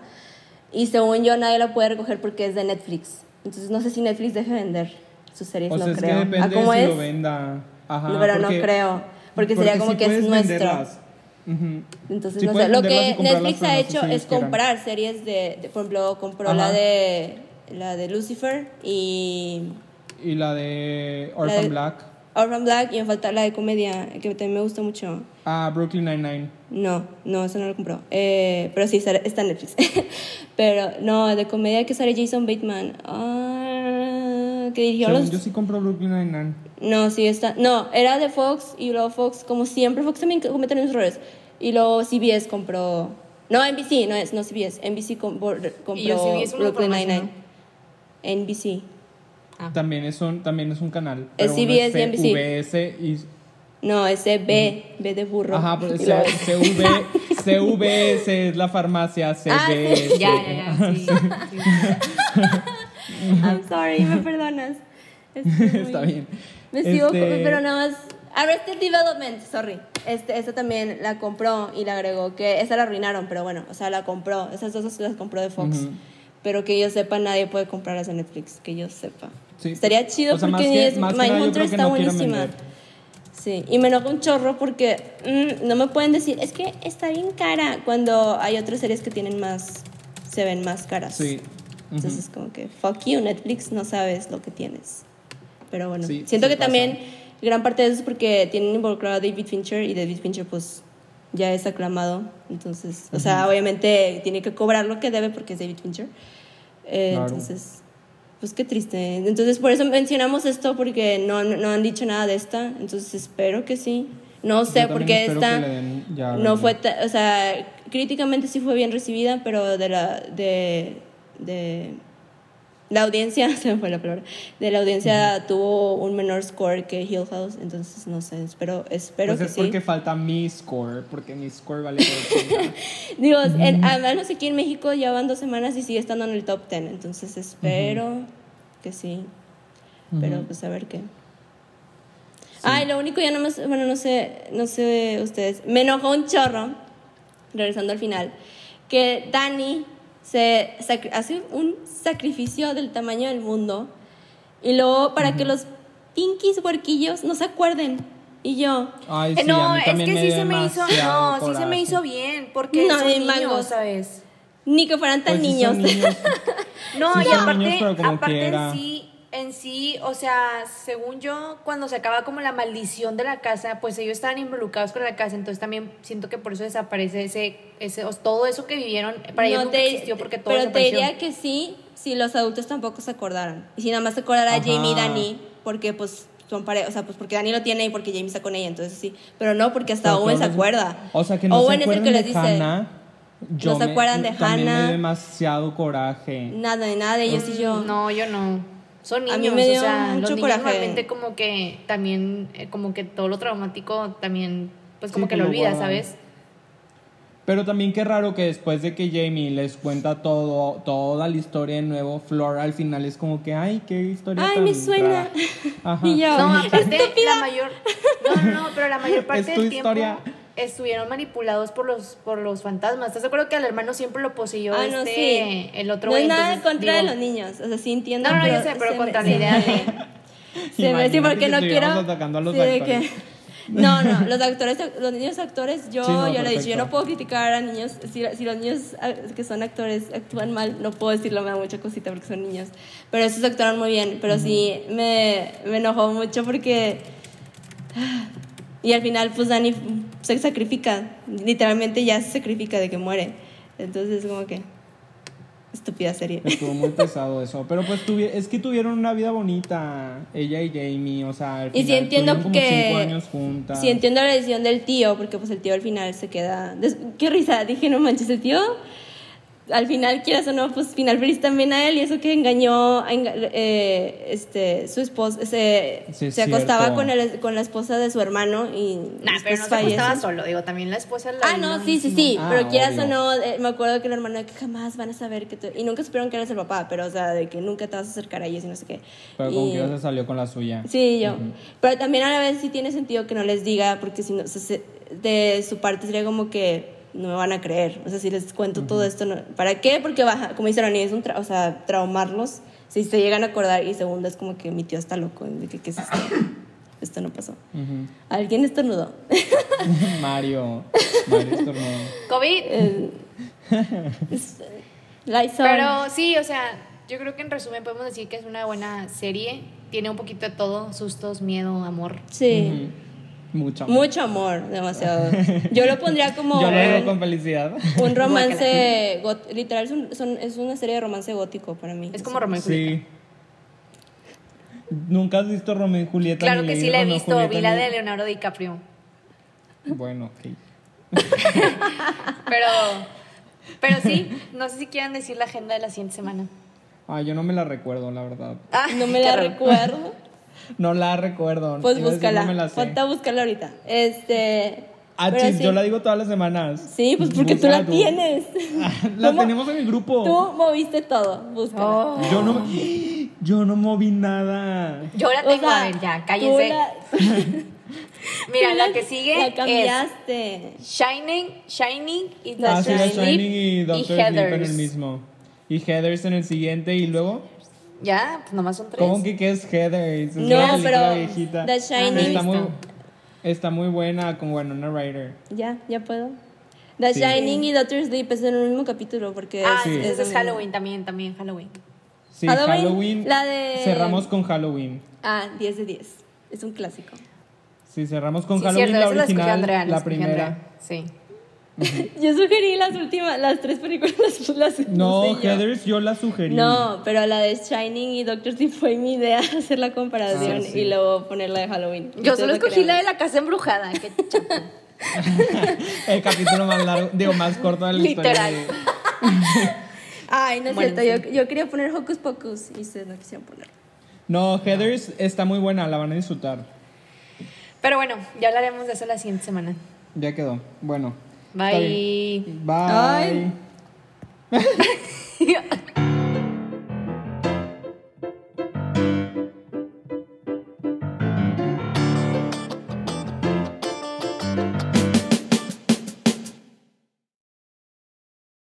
y según yo nadie la puede recoger porque es de Netflix, entonces no sé si Netflix deje vender sus series, O sea, no es creo. que ¿A depende cómo si es? lo venda. Ajá, No, pero porque- no creo, porque sería como que es nuestro. venderlas. Entonces, Sí no sé. Lo que Netflix ha hecho si es comprar series de, de- por ejemplo, compró la de la de Lucifer y Y la de La Orphan de- Black. Orphan Black y me falta la de comedia que también me gusta mucho. Ah, Brooklyn Nine-Nine. No, no, esa no la compró. Eh, pero sí, está está en Netflix. pero no, de comedia que sale Jason Bateman. Ah, que dirigió Según los... yo sí compro Brooklyn Nine-Nine. No, sí está. No, era de Fox y luego Fox, como siempre, Fox también comete los errores. Y luego CBS compró. No, NBC, no es, no CBS. NBC compró Y yo CBS una Brooklyn Nine-Nine. NBC. Ah. También, es un, también es un canal. Es pero uno CBS y NBC. Y... No, ese B, B de burro. Ajá, pero luego- C- CV, CVS es la farmacia, Ah, CVS. Ya, ya, ya. Sí, sí. I'm sorry, me perdonas. Estoy muy- Está bien. Me sigo, Este- pero nada más. Arrested Development, sorry. Este, esta también la compró y la agregó, que esa la arruinaron, pero bueno, o sea, la compró. Esas dos las compró de Fox. Ujú. Pero que yo sepa, nadie puede comprarlas en Netflix, que yo sepa. Sí. Estaría chido O sea, porque que- es- Mindhunter está no buenísima. Sí, y me enoja un chorro porque mm, no me pueden decir, es que está bien cara, cuando hay otras series que tienen más, se ven más caras. Sí. Entonces, como que, fuck you, Netflix, no sabes lo que tienes. Pero bueno, Sí, siento sí que pasa. también gran parte de eso es porque tienen involucrado a David Fincher y David Fincher, pues, ya es aclamado. Entonces, o sea, obviamente tiene que cobrar lo que debe porque es David Fincher. Eh, Claro. Entonces, pues qué triste. Entonces, por eso mencionamos esto porque no, no, han dicho nada de esta. Entonces, espero que sí. No sé Yo por también qué espero esta no fue, o sea, críticamente sí fue bien recibida, pero de la de, de la audiencia, se me fue la palabra, de la audiencia tuvo un menor score que Hill House, entonces no sé, espero, espero Pues es que sí. porque falta mi score, porque mi score vale por 80. Digo, en, al menos aquí en México ya van dos semanas y sigue estando en el top 10, entonces espero que sí. Pero Ujú. pues a ver qué. Ay, lo único ya no me, bueno, no sé, no sé ustedes, me enojó un chorro, regresando al final, que Dani se hace un sacrificio del tamaño del mundo y luego para que los pinkies huerquillos no se acuerden. Y yo, Ay, Eh, sí, no, a mí es que me sí se me hizo, no, sí se me hizo bien, porque No, son de niños, mangos. ¿sabes? ni que fueran tan Pues sí niños. son niños. No, Sí y son aparte, niños, pero como aparte quiera. sí, en sí, o sea, según yo, cuando se acaba como la maldición de la casa, pues ellos estaban involucrados con la casa, entonces también siento que por eso desaparece ese, ese o todo eso que vivieron, para ellos No nunca te- existió porque todo Pero te diría que sí, si los adultos tampoco se acordaran. Y si nada más se acordara Ajá. Jamie y Dani, porque pues son pare o sea, pues porque Dani lo tiene y porque Jamie está con ella, entonces sí. Pero no, porque hasta Pero Owen se acuerda. O sea, que no Owen se es el que les dice. Hannah. Yo se me- acuerdan de también me Hannah. dio demasiado coraje. Nada de nada de ellos y yo. Mm, No, yo no. Son niños, A mí me dio o sea, mucho los niños coraje. normalmente como que también, eh, como que todo lo traumático también, pues como Sí, que que lo guardan. ¿sabes? Pero también qué raro que después de que Jamie les cuenta todo, toda la historia de nuevo, Flor al final es como que, ay, qué historia Ay, tan me suena. rara". Ajá. Y yo, No, aparte, la mayor. No, no, no, pero la mayor parte Es tu del tiempo historia. Estuvieron manipulados por los, por los fantasmas. ¿Estás de acuerdo que al hermano siempre lo poseyó Ah, no, este, sí. el otro no es nada en contra de los niños. O sea, sí entiendo. No, no, yo sé, pero contra la idea de. Se me sí, porque que no quiero. estuviéramos atacando a los sí, de actores. que- no, no, los actores, los niños actores, yo, Sí, no, yo le he dicho, yo no puedo criticar a niños, si, si los niños ah, que son actores actúan mal, no puedo decirlo, me da mucha cosita porque son niños, pero esos actuaron muy bien, pero sí me, me enojó mucho porque, y al final pues Dani se sacrifica, literalmente ya se sacrifica de que muere, entonces como que, estúpida serie. Estuvo muy pesado eso. Pero pues es que tuvieron una vida bonita, ella y Jamie, o sea, al Y sí final entiendo como que. cinco años juntas. Sí entiendo la decisión del tío, porque pues el tío al final se queda. Qué risa, dije, no manches, el tío. Al final, quieras o no, pues final feliz también a él, y eso que engañó a eh, este, su esposa, se, Sí, es se acostaba con, el, con la esposa de su hermano y. Nah, pero no se acostaba solo, digo, también la esposa la Ah, no, sí, sí, sí, Ah, pero quieras obvio. o no, eh, me acuerdo que el hermano de que jamás van a saber que tú... Y nunca supieron que eres el papá, pero o sea, de que nunca te vas a acercar a ellos y no sé qué. Pero como que ya se salió con la suya. Sí, yo. Pero también a la vez sí tiene sentido que no les diga, porque si no, se- se- de su parte sería como que no me van a creer. O sea, si les cuento todo esto, no- ¿para qué? Porque, baja, como dice es un tra- o sea, traumarlos. Si se llegan a acordar y segundo es como que mi tío está loco, de que qué es esto. Esto no pasó. Alguien estornudó. Mario. Mario estornudó. COVID. Eh. Pero sí, o sea, yo creo que en resumen podemos decir que es una buena serie. Tiene un poquito de todo, sustos, miedo, amor. Sí. Mucho. Mucho amor, demasiado. Yo lo pondría como Yo lo digo con felicidad. Un romance, got- literal, es, un- son- es una serie de romance gótico para mí. Es como Romeo y Julieta. Sí. ¿Nunca has visto Romeo y Julieta? Claro que sí la he visto, Julieta, vi la de Leonardo DiCaprio. Bueno, ok. Pero, pero sí, no sé si quieran decir la agenda de la siguiente semana. Ah, yo no me la recuerdo, la verdad. Ah, No me la raro. recuerdo. No la recuerdo. Pues Iba a decir, búscala. No me la sé. Ponte a buscarla ahorita. Este. Ah, pero chis, sí. yo la digo todas las semanas. Sí, pues porque tú la tienes. La ¿Cómo? tenemos en el grupo. Tú moviste todo. Búscala. Oh. Yo no, yo no moví nada. Yo la O tengo, sea, a ver, ya, cállense. la- Mira, la que sigue La es cambiaste. Shining, Shining y The Ah, sí, la Shining. Y Doctor Sleep en el Heathers. mismo. Y Heathers en el siguiente y luego. Ya, pues nomás son tres. ¿Cómo que qué es Heathers? Es No, pero viejita. The Shining- Está muy, está muy buena con Winona Ryder. Ya, ya puedo. The Sí. Shining y Doctor Sleep es en el mismo capítulo porque Ah, es, Sí. es mismo. Halloween también, también Halloween. Sí, Halloween, Halloween. la de- Cerramos con Halloween. Ah, 10 de 10. Es un clásico. Sí, cerramos con sí, Halloween cierto, la la original, Andrea, la escogió primera. Andrea. Sí. Yo sugerí las últimas, las tres películas. Las, No, sé yo. Heathers yo la sugerí. No, pero la de Shining y Doctor Sleep fue mi idea hacer la comparación Ah, sí. y luego poner la de Halloween. Yo solo lo escogí la de la casa embrujada. Qué. El capítulo más largo, digo, más corto de la historia. Literal. de- Ay, no es Bueno, cierto. sí. Yo, yo quería poner Hocus Pocus y ustedes no quisieron ponerlo. No, Heathers está muy buena, la van a disfrutar. Pero bueno, ya hablaremos de eso la siguiente semana. Ya quedó. Bueno. Bye. Bye. Bye.